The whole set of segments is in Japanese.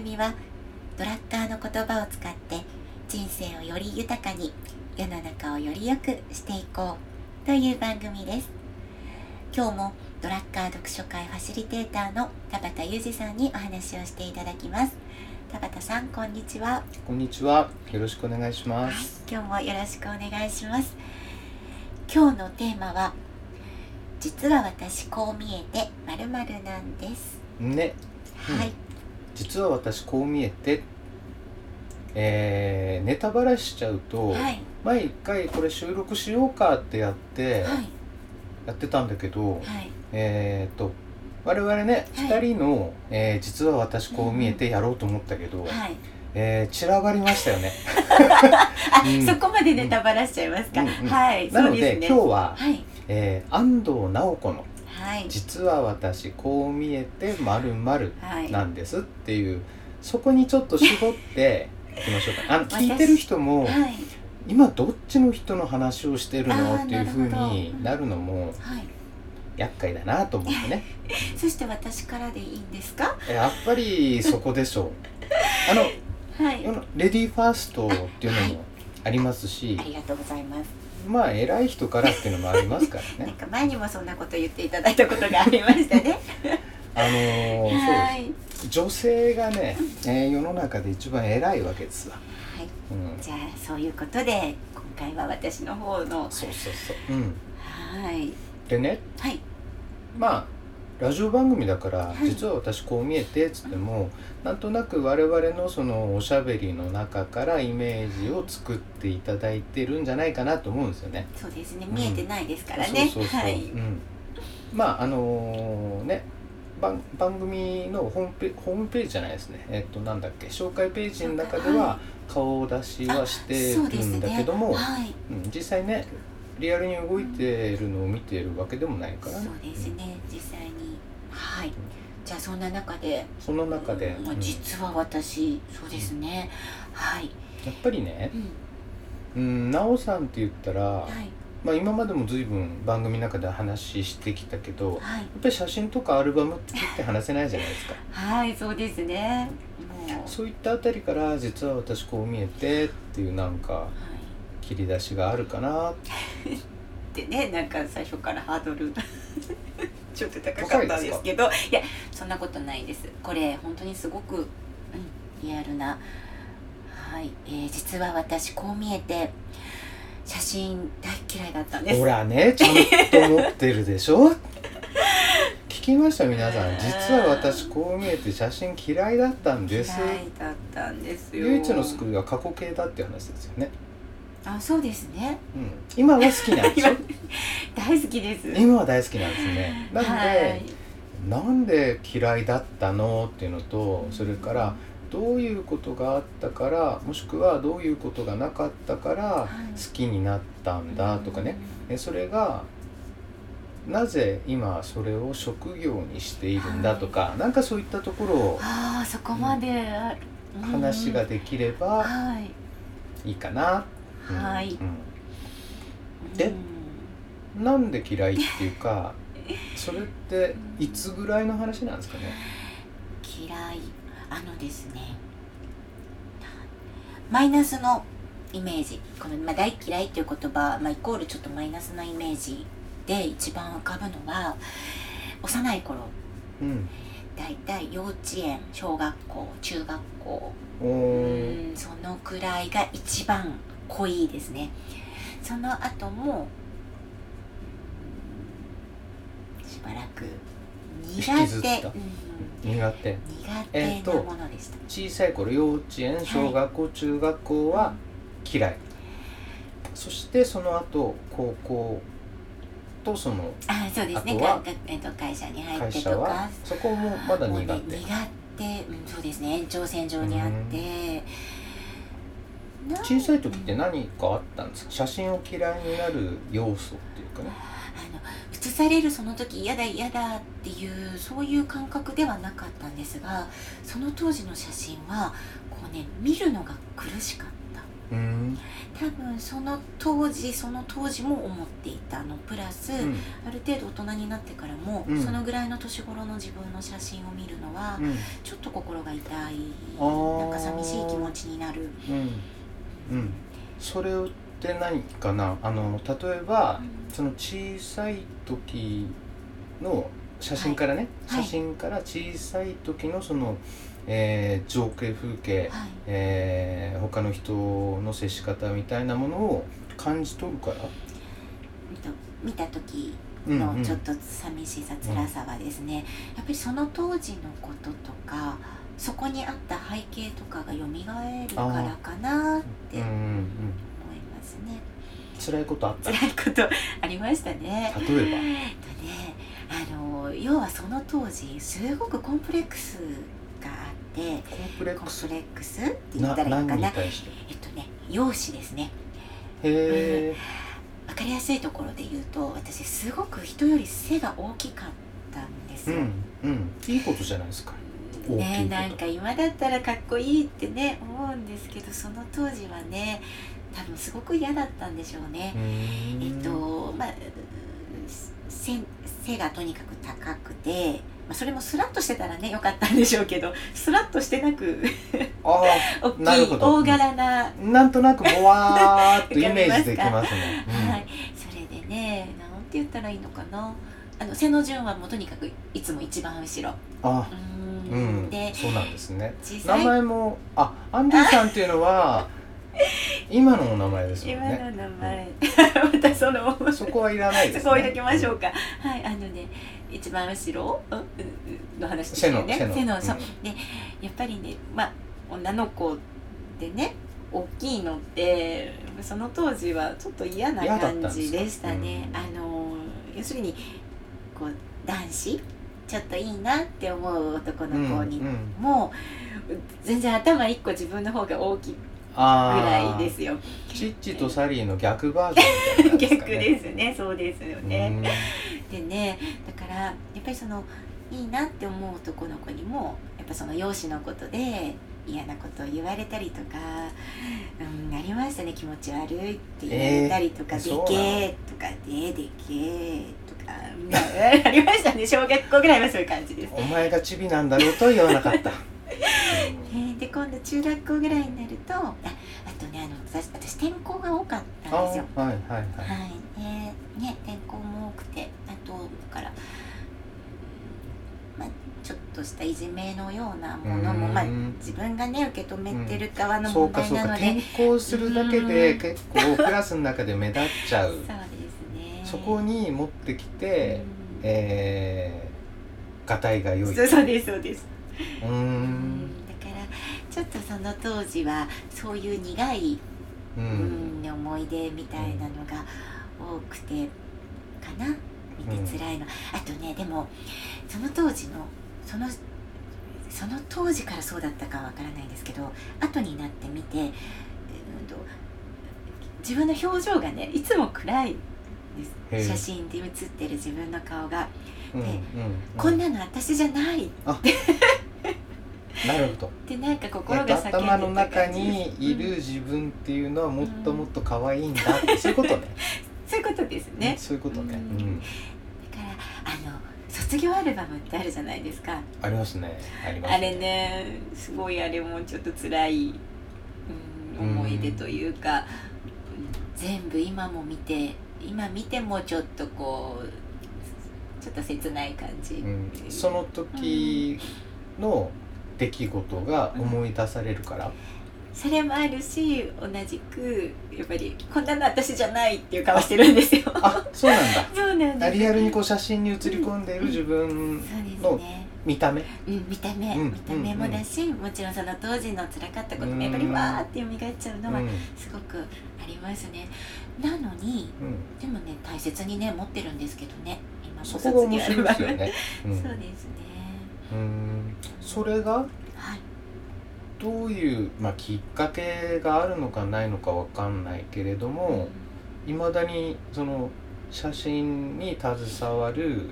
組はドラッカーの言葉を使って人生をより豊かに世の中をより良くしていこうという番組です。今日もドラッカー読書会ファシリテーターの田畑裕二さんにお話をしていただきます。田畑さんこんにちは。こんにちは。よろしくお願いしまはいす、、今日もよろしくお願いします。今日のテーマは実は私こう見えてまるなんです、ね。うん。はい実は私こう見えてえーネタバラしちゃうと、はい。前一回これ収録しようかってやって、はい。やってたんだけどはい。えーっと我々ね、二はい。人の、えー実は私こう見えてやろうと思ったけど、はい。えー散らばりましたよね。そこまでネタバラしちゃいますか、うんうん。はい。なのでそうですね。今日は、はい。えー安藤直子のはい。実は私こう見えてまるまるはい。なんですっていうそこにちょっと絞って いきましょうか。あの私聞いてる人もはい。今どっちの人の話をしてるの？っていうふうになるのもはい。厄介だなと思ってね。そして私からでいいんですか？やっぱりそこでしょう。あのはい。レディーファーストっていうのもありますしありがとうございますまあ偉い人からっていうのもありますから なんねか前にもそんなこと言っていただいたことがありましたね。あのーそうはいです。女性がね、えー世の中で一番偉いわけですわ、はい。うん、じゃあそういうことで今回は私の方の。そうそうそう、うん、はい。でねはい。まあラジオ番組だから、はい。実は私こう見えてっつってもなんとなく我々のそのおしゃべりの中からイメージを作っていただいてるんじゃないかなと思うんですよね。そうですね。うん見えてないですからね、まああのね番番組のホームペホームページじゃないですね。えっとなんだっけ。紹介ページの中では顔出しはしてるんねだけども、はい。うん、実際ねリアルに動いてるのを見てるわけでもないからそうですね。実際にはい。じゃあそんな中でその中で、まあうん。実は私そうですね。はい。やっぱりねうん。うん、なおさんって言ったら、はい。まあ、今までも随分番組の中で話してきたけどやっはいぱり写真とかアルバム作って話せないじゃないですか。はいそうですね。もう。そういったあたりから実は私こう見えてっていうなんかはい。切り出しがあるかな。でねなんか最初からハードルちょっと高かったんですけどいやそんなことないです。これ本当にすごく、うん、リアルな。はい、えー実は私こう見えて写真大嫌いだったんです。ほらねちゃんと持ってるでしょ？聞きました皆さん。実は私こう見えて写真嫌いだったんです。嫌いだったんですよ。唯一の救いは過去形だって話ですよね、あそうですね。うん、今は好きなんでしょ？大好きです。今は大好きなんですね。なんで、はいなんで嫌いだったの？っていうのとそれからどういうことがあったからもしくはどういうことがなかったからい。好きになったんだとかね。でそれがなぜ今それを職業にしているんだとか、なんかそういったところをああそこまで、うん。話ができればはい。いいかな、うんはい。ででなんで嫌いっていうか それっていつぐらいの話なんですかね？嫌い。あのですね。マイナスのイメージ。この、まあ、大嫌いっていう言葉、まあ、イコールちょっとマイナスのイメージで一番浮かぶのは幼い頃。うん。だいたい幼稚園小学校中学校。おうーんそのくらいが一番濃いですね。その後もうんしばらく苦手、うん。苦手。苦手なものでした、小さい頃幼稚園小学校、中学校は嫌い。そしてその後高校とそのあそうですね。あえっと会社に入っ会てとか。そこもまだ苦手、ね苦手、うん、そうですね。延長線上にあって小さい時って何かあったんですか？写真を嫌いになる要素っていうかね。あの映されるその時嫌だ嫌だっていうそういう感覚ではなかったんですがその当時の写真はこうね見るのが苦しかった。うん。多分その当時その当時も思っていた。のプラス、うん。ある程度大人になってからも、うん。そのぐらいの年頃の自分の写真を見るのは、うん。ちょっと心が痛い。なんか寂しい気持ちになる、うんうん。それって何かな？あの例えばその小さい時の写真からね、はい。写真から小さい時のその、えー情景風景、はい。えー他の人の接し方みたいなものを感じ取るから、見た時のちょっと寂しさ、辛さはですねやっぱりその当時のこととかそこにあった背景とかが蘇るからかなって思いますね。辛いことあった？辛いことありましたね。例ええっとねあの要はそば当時すごくコンプレックスがあってコンプレッコンクスプレックスって言なったらいいのかな。えっとね容姿ですね。へえ、わかりやすいところで言うと私すごく人より背が大きかったんですよ、うんうん。いいことじゃないですかねなんか今だったらかっこいいってね思うんですけどその当時はね多分すごく嫌だったんでしょうね、えっとまあ背背がとにかく高くて、まあ、それもスラッとしてたらねよかったんでしょうけどスラッとしてなくあ 大きないるほど。大柄な、あなんとなくぼわーっとイメージできますね、うん。はい。それでねなんて言ったらいいのかなあの背の順はもうとにかくいつも一番後ろ。あうん。ん。でそうなんですね。名前もあアンディさんっていうのは 今のお名前ですもん今ねの名前、またそのそこはいらないですね。そこ置いときましょうか、はいあのね一番後ろ？うんうんの話ですよね。背の背の。そう。うん。でやっぱりねまあ女の子でね大きいのってその当時はちょっと嫌な感じでしたね。うんあの要するにこう男子ちょっといいなって思う男の子にうんうん。もう全然頭一個自分の方が大きいぐあらいーですよ。チッチとサリーの逆バージョンみたいな 逆ですねそうですよね、うん。でねだからやっぱりそのいいなって思う男の子にもやっぱその容姿のことで嫌なことを言われたりとか、うん、ありましたね気持ち悪いって言われたりとか、えーでけえとかででけえとか、うん ありましたね小学校ぐらいはそういう感じです。お前がチビなんだろうとは言わなかった、ね で今度中学校ぐらいになるとああとねあの私私転校が多かったんですよ。あはいはいはい、はい、でね転校も多くてあとだから、まあ、ちょっとしたいじめのようなものも、うん。まあ、自分がね受け止めてる側の問そうかそうか題なので、転校するだけで結構クラスの中で目立っちゃう。そうですね。そこに持ってきて、うん。えー、がたいが良い。そうそうですそうです、うん。ん、だからちょっとその当時はそういう苦い、ううんん、思い出みたいなのが多くてかな。見て辛いの、あとねでもその当時のそのその当時からそうだったかわからないんですけど後になってみて、うんと自分の表情がねいつも暗いです。写真で写ってる自分の顔が、うんうんうん。こんなの私じゃないっなるほど。てなんかえ心が叫ん頭の中にいる自分っていうのはもっともっと可愛いんだってそういうことね。そういうことですね、うんそういうことね。うん卒業アルバムってあるじゃないですか。ありますね。ありますあれねすごいあれもちょっと辛い、うん、思い出というか、全部今も見て今見てもちょっとこうちょっと切ない感じ、うん。その時の出来事が思い出されるからそれもあるし同じくやっぱりこんなの私じゃないっていう顔してるんですよ。あそうなんだ。そうなんです。リアルにこう写真に写り込んでいる自分そうですのね。見た目。うん、見た目、うん見た目もだし、もちろんその当時の辛かったこともやっぱりわーって蘇っちゃうのはうん。すごくありますね。なのにうん。でもね大切にね持ってるんですけどね。今もそこが面白いですよね。うん。そうですね。うん。それが？はい。どういう、まあ、きっかけがあるのかないのかわかんないけれどもいまだにその写真に携わる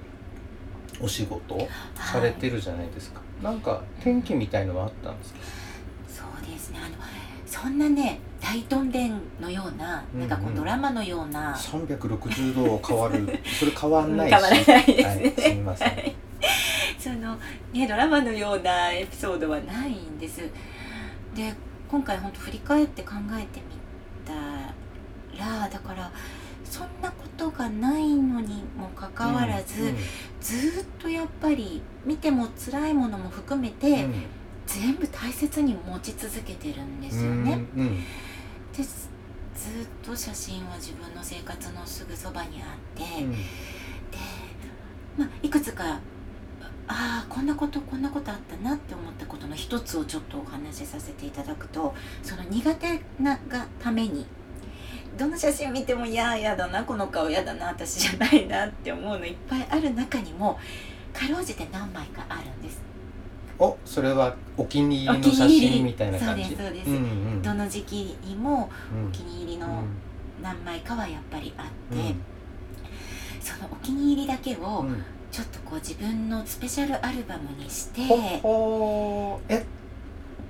お仕事をされてる。るじゃないですか、なんか転機みたいのはあったんですか、そうですね。あのそんなね大どんでんのようななんかこうんううんドラマのような、360度変わる。それ変わんないし。変わらないですね。はい、すみません、は いそのねドラマのようなエピソードはないんですで今回本当振り返って考えてみたらだからそんなことがないのにもかかわらず、うんずーっとやっぱり見ても辛いものも含めて、うん。全部大切に持ち続けてるんですようんね。うん。でずずっと写真は自分の生活のすぐそばにあって、うん。で、まあ、いくつかああこんなことこんなことあったなって思ったことの一つをちょっとお話しさせていただくとその苦手ながためにどの写真見てもいややだなこの顔やだな私じゃないなって思うのいっぱいある中にもかろうじて何枚かあるんです。おそれはお気に入りの写真みたいな感じ？そうですそうです。んうん。どの時期にもうん。お気に入りの何枚かはやっぱりあって、うん。そのお気に入りだけをうんちょっとこう自分のスペシャルアルバムにして、ほえ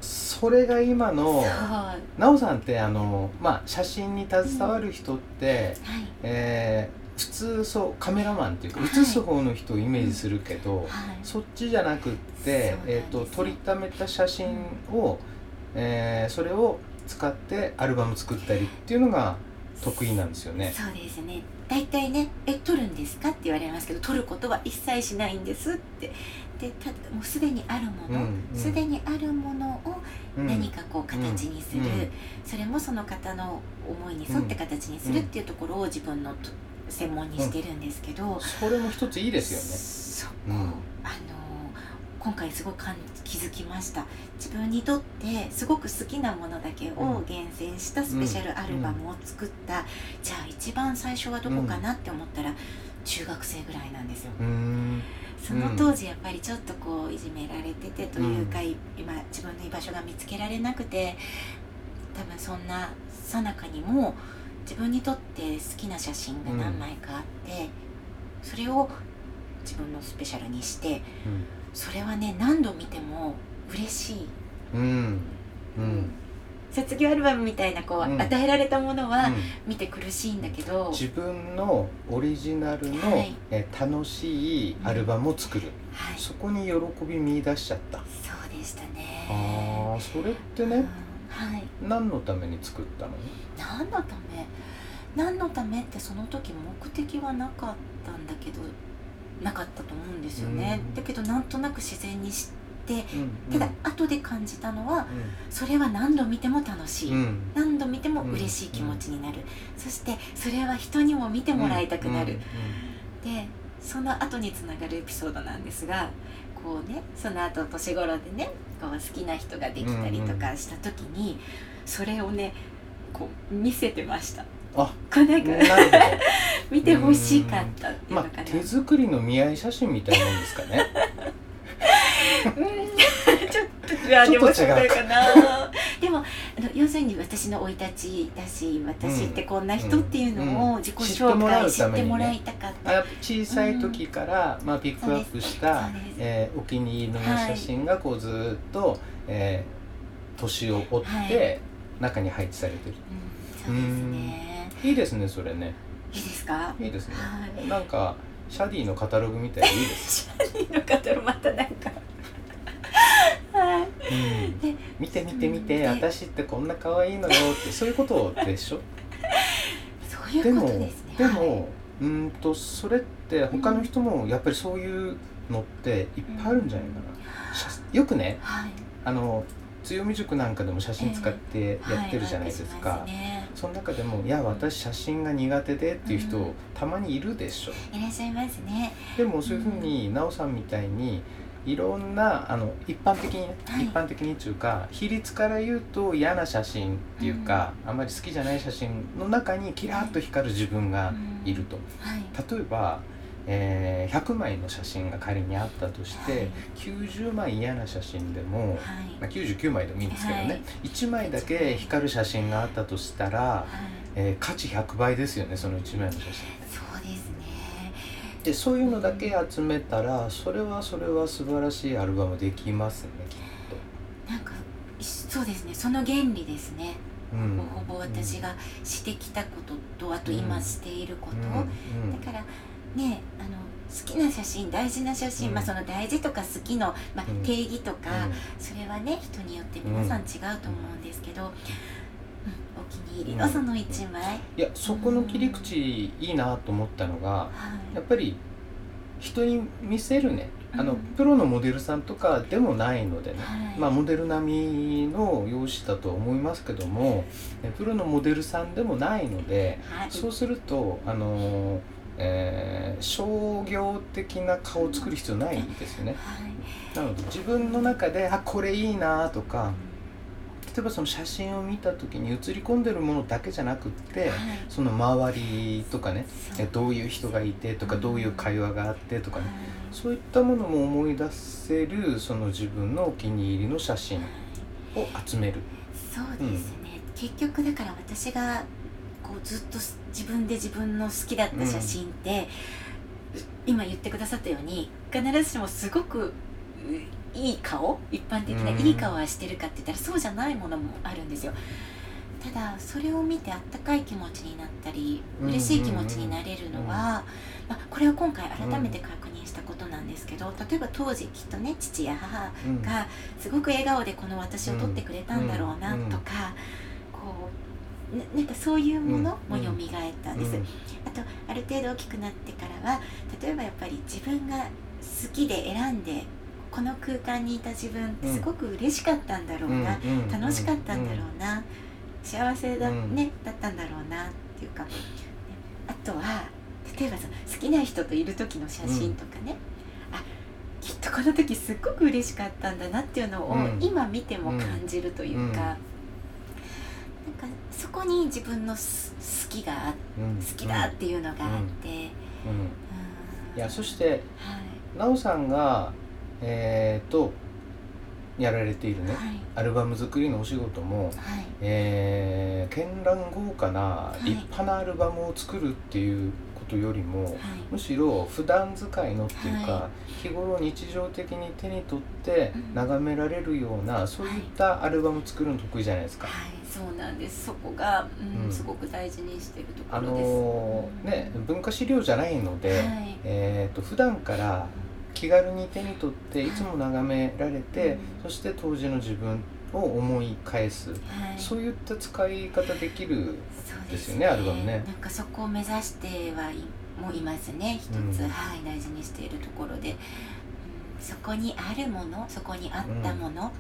それが今のはなおさんってあのまあ写真に携わる人って、い。えー普通そうカメラマンっていうかはい。写す方の人をイメージするけど、はい。そっちじゃなくって、えー、と撮りためた写真を、えーそれを使ってアルバム作ったりっていうのが得意なんですよね。そうですね大体ね「え撮るんですか?」って言われますけど撮ることは一切しないんですって。でたもうすでにあるもうんのうん。すで、にあるものをうん。何かこう形にする、うんうん。それもその方の思いに沿って形にするっていうところを自分のと専門にしてるんですけど、それも一ついいですそこ、うん。あの今回すごい感気づきました。自分にとってすごく好きなものだけを厳選したスペシャルアルバムを作った、じゃあ一番最初はどこかなって思ったら中学生ぐらいなんですよ。その当時やっぱりちょっとこういじめられててというか、い今自分の居場所が見つけられなくて多分そんなさなかにも自分にとって好きな写真が何枚かあって、それを自分のスペシャルにしてそれはね何度見ても嬉しい。うん。うん。うん。卒業アルバムみたいなこう、うん。与えられたものはうん。見て苦しいんだけど、自分のオリジナルの、はい。えー楽しいアルバムを作る、はい。そこに喜び見出しちゃった、そうでしたね。ああそれってうん。ねはい。何のために作ったの？何のため？何のためってその時目的はなかったんだけどなかったと思うんですよね、うん。だけどなんとなく自然に知ってうんただ後で感じたのはそれは何度見ても楽しい、何度見ても嬉しい気持ちになる、そしてそれは人にも見てもらいたくなる、でその後につながるエピソードなんですがこうねその後年頃でねこう好きな人ができたりとかした時に、それをねこう見せてました。あ 見てほしかったっていうまあのかな、手作りの見合い写真みたいなもんですかね。う んちょっといやでもそうだかな。でもあの要するに私の生い立ちだし私ってこんな人っていうのを自己紹介知ってもらいたかった、小さい時から、まあ、ピックアップしたえーお気に入りの写真がこうずーっと、えー年を追って、はい。中に配置されてる。うん、そうですね。いいですねそれねいいですか？いいですね、はい。なんかシャディのカタログみたいでいいです、いいのかとまたなんか。は いうん。で見て見て見てで私ってこんな可愛いのよってそういうことでしょ？そういうこでもとですね。でも、うーんとそれって他の人もやっぱりそういうのっていっぱいあるんじゃないかな、写よくねはい。あの強み塾なんかでも写真使ってやってるじゃないですか、はい、ね、その中でも「いや私写真が苦手で」っていう人、うん。たまにいるでしょ。いらっしゃいますね。でもそういうふうに奈緒さんみたいにいろんなあの一般的にね、はい。一般的にっていうか比率から言うと嫌な写真っていうか、あまり好きじゃない写真の中にキラッと光る自分がいると、はい。例えば、えー100枚の写真が仮にあったとして、はい。90枚嫌な写真でも、はい。まあ、99枚でもいいんですけどね、はい。1枚だけ光る写真があったとしたら、はい。えー価値100倍ですよねその1枚の写真。そうですね。でそういうのだけ集めたらそれはそれは素晴らしいアルバムできますねきっなんかそそうですね。その原理ですね、うん。ほぼ私がしてきたこととあとうん今していること、うん。だからねあの好きな写真大事な写真、うん。まあその大事とか好きの、まあうん。定義とか、うん。それはね人によって皆さん違うと思うんですけど、うんお気に入りのうんその一枚、いやそこの切り口いいなと思ったのがはい。やっぱり人に見せるね。あのうんプロのモデルさんとかでもないのでね、はい。まあモデル並みの容姿だとは思いますけどもえプロのモデルさんでもないのではい。そうするとあのーえー商業的な顔を作る必要ないんですよね。はい。なので自分の中であこれいいなとか例えばその写真を見た時に写り込んでるものだけじゃなくってはい。その周りとかねどういう人がいてとかうん。どういう会話があってとかね。はい。そういったものも思い出せるその自分のお気に入りの写真を集める。そうですね、結局だから私がこうずっと自分で自分の好きだった写真って、今言ってくださったように必ずしもすごくういい顔一般的なうん。いい顔はしてるかって言ったらそうじゃないものもあるんですよ。ただそれを見てあったかい気持ちになったりうん嬉しい気持ちになれるのは、まあ、これは今回改めて確認したことなんですけど例えば当時きっとね父や母うん。がすごく笑顔でこの私を撮ってくれたんだろうなうんとか、こうななんかそういうものも蘇ったんです、うん。あとある程度大きくなってからは例えばやっぱり自分が好きで選んでこの空間にいた自分ってすごく嬉しかったんだろうな、うんうん楽しかったんだろうな、幸せだ,、うん。ね、だったんだろうなっていうか、ねあとは例えばその好きな人といる時の写真とかね、あきっとこの時すっごく嬉しかったんだなっていうのをうん。今見ても感じるというか、うんなんかそこに自分のす好きがあうん。好きだっていうのがあって、うん。うん。いやそしてはい。なおさんがえー、とやられているねはい。アルバム作りのお仕事もはい。えー、絢爛豪華ない。立派なアルバムを作るっていうことよりも、はい。むしろ普段使いのっていうか、は日頃日常的に手に取ってうん。眺められるような、そういったアルバム作るの得意じゃないですか。はい、そうなんです。そこが、うんうん。すごく大事にしているとこあろです。のーね文化資料じゃないので、はい。えー、と普段から気軽に手に取っていつも眺められて、うん。そして当時の自分を思い返す、はい、そういった使い方できるそうですよね。アルバムね。なんかそこを目指してはいもいますね。一つ、うん。はい大事にしているところで、うん。そこにあるもの、そこにあったもの、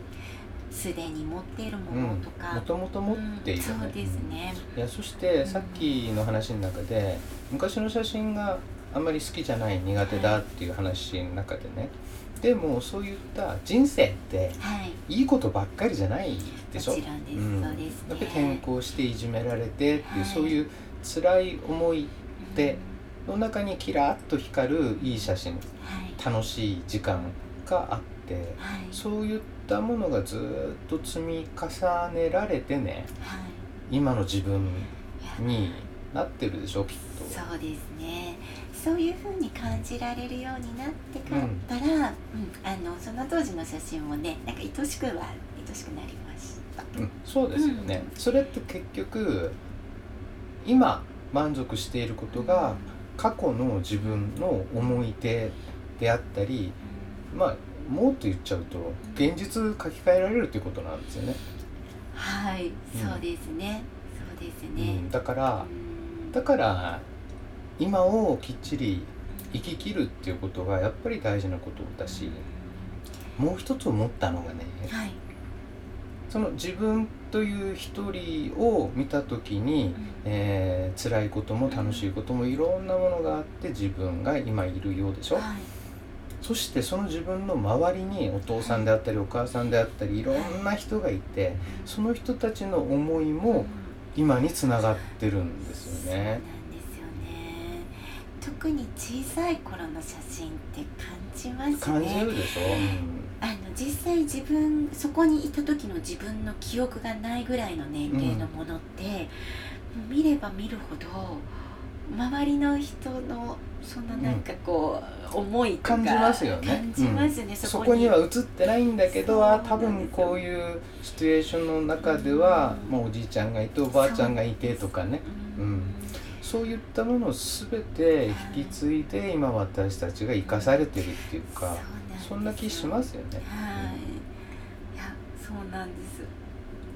すで、に持っているものとか、もともと持っている、ね。うん。そうですね。いやそしてさっきの話の中で昔の写真があんまり好きじゃない苦手だっていう話の中でねでもそういった人生ってはい、いいことばっかりじゃないでしょ？もちろんです。うんそうですね。やっぱり転校していじめられてっていう、はい。そういう辛い思いでうん。の中にキラッと光るいい写真はい、楽しい時間があってはい、そういったものがずっと積み重ねられてねはい。今の自分になってるでしょきっと。そうですねそういうふうに感じられるようになってから、うん。あのその当時の写真もねなんか愛しくは愛しくなりました。うん、そうですよね、それって結局今満足していることが過去の自分の思い出であったりまあもっと言っちゃうと現実書き換えられるっていうことなんですよね、はい、うん。そうですね。そうですうねん、だからうん。だから今をきっちり生き切るっていうことがやっぱり大事なことだしもう一つ思ったのがねはい、その自分という一人を見た時に、えー辛いことも楽しいこともいろんなものがあって自分が今いるようでしょ、はい。そしてその自分の周りにお父さんであったりお母さんであったりいろんな人がいてその人たちの思いも今につながってるんですよね。特に小さい頃の写真って感じますね。感じるでしょ、あの実際自分そこにいた時の自分の記憶がないぐらいの年齢のものって、見れば見るほど周りの人のそんななんかこう、思いとか感じますよね。感じますね、そそここには映ってないんだけどあ多分こういうシチュエーションの中では、うん。まあ、おじいちゃんがいておばあちゃんがいてとかね。うん。うんそういったものを全て引き継いで今私たちが生かされてるっていうかそんな気しますすよね。はい。いやそうなんです。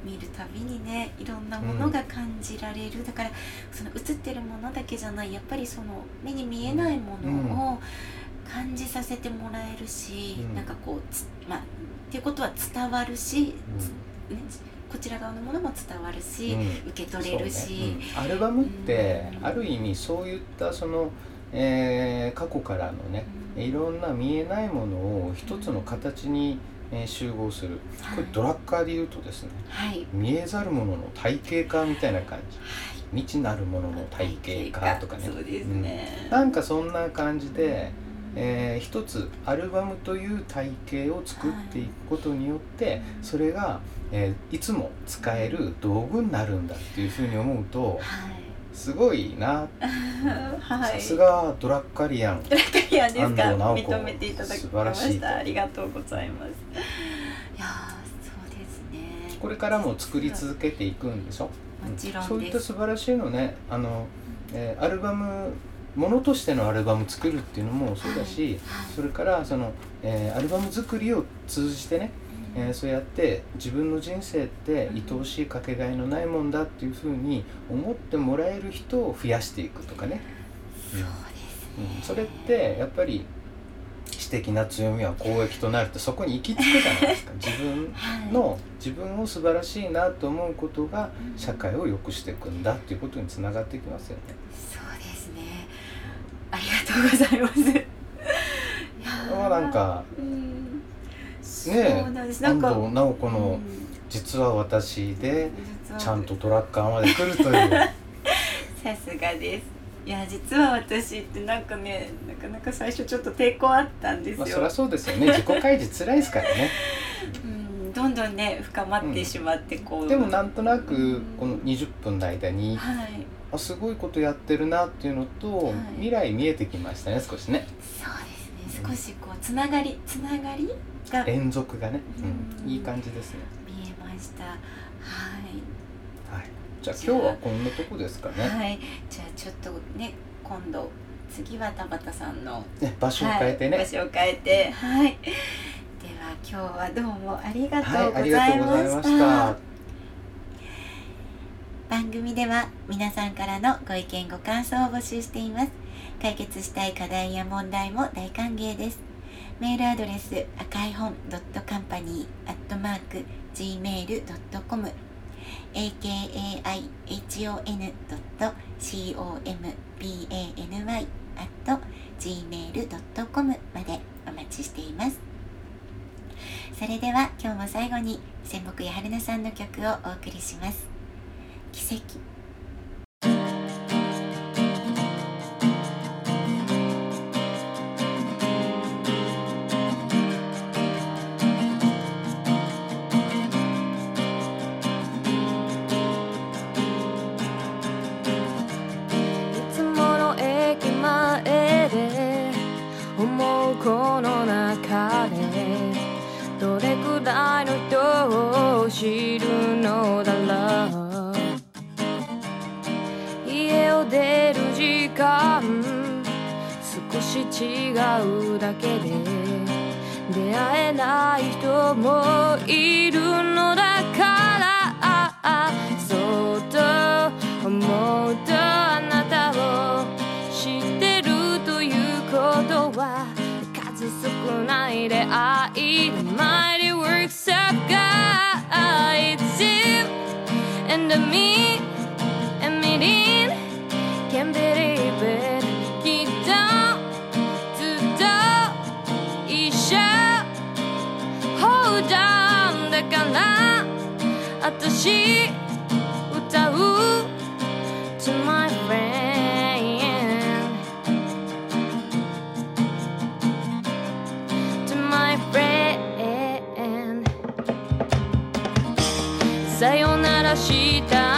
見るたびにねいろんなものが感じられる、だからその映ってるものだけじゃないやっぱりその目に見えないものを感じさせてもらえるし、うん。なん。かこうつまあっていうことは伝わるし、つね、こちら側のものも伝わるし、うん。受け取れるし、ね。うん。アルバムってうん。ある意味そういったその、えー過去からのねうん。いろんな見えないものを一つの形に、えー集合する。これドラッカーで言うとですねはい。見えざるものの体系化みたいな感じ。未知なるものの体系化とかね。そうですね、うん。なんかそんな感じで、えー一つアルバムという体系を作っていくことによってそれが、えーいつも使える道具になるんだっていうふうに思うとはい。すごいな。はい。さすがドラッカリアン。ドラッカリアンですか？認めていただき素晴まらしたありがとうございます。いやーそうですね。これからも作り続けていくんでしょ？もちろんです。そういった素晴らしいのね。あの、えーアルバムものとしてのアルバム作るっていうのもそうだし、はい。それからその、えーアルバム作りを通じてね、えーそうやって自分の人生って愛おしいかけがえのないもんだっていうふうに思ってもらえる人を増やしていくとかね、そうですね、うん、それってやっぱり私的な強みは公益となるってそこに行き着くじゃないですか。自分はい。の自分を素晴らしいなと思うことがうん。社会を良くしていくんだっていうことにつながっていきますよね。そうですね。ありがとうございます。いやーまあなんかうんね。なんです。なんか安藤直子のうん。実は私でちゃんとトラッカーまで来るという。さすがです。いや実は私ってなんかねなかなか最初ちょっと抵抗あったんですよ、まあそりゃそうですよね。自己開示辛いですからね。うん、どんどんね深まってしまってこう、でもなんとなくうん。この20分の間にはい。あすごいことやってるなっていうのと、はい。未来見えてきましたね少しね。そうですね。少しこうつながりつながりが。見連続がね、うん。うん。いい感じですね。えました。はい。はい。じゃあ今日はこんなとこですかね。はい。じゃあちょっとね今度次は田畑さんの。ね場所を変えてね、はい、場所を変えて。はい。では今日はどうもありがとうごりがとうございまし,、ざいました。番組では皆さんからのご意見ご感想を募集しています。解決したい課題や問題も大歓迎ですメールアドレス赤い本 .company.gmail.com akaihon.company.gmail.com までお待ちしています。それでは今日も最後に仙北や春菜さんの曲をお送りします。奇跡。人もいるのだからそうと思うとあなたを知ってるということは数少ない出会い The mighty works of God It's you and me and me in Can't believe 私歌う To my friend To my friend さよならした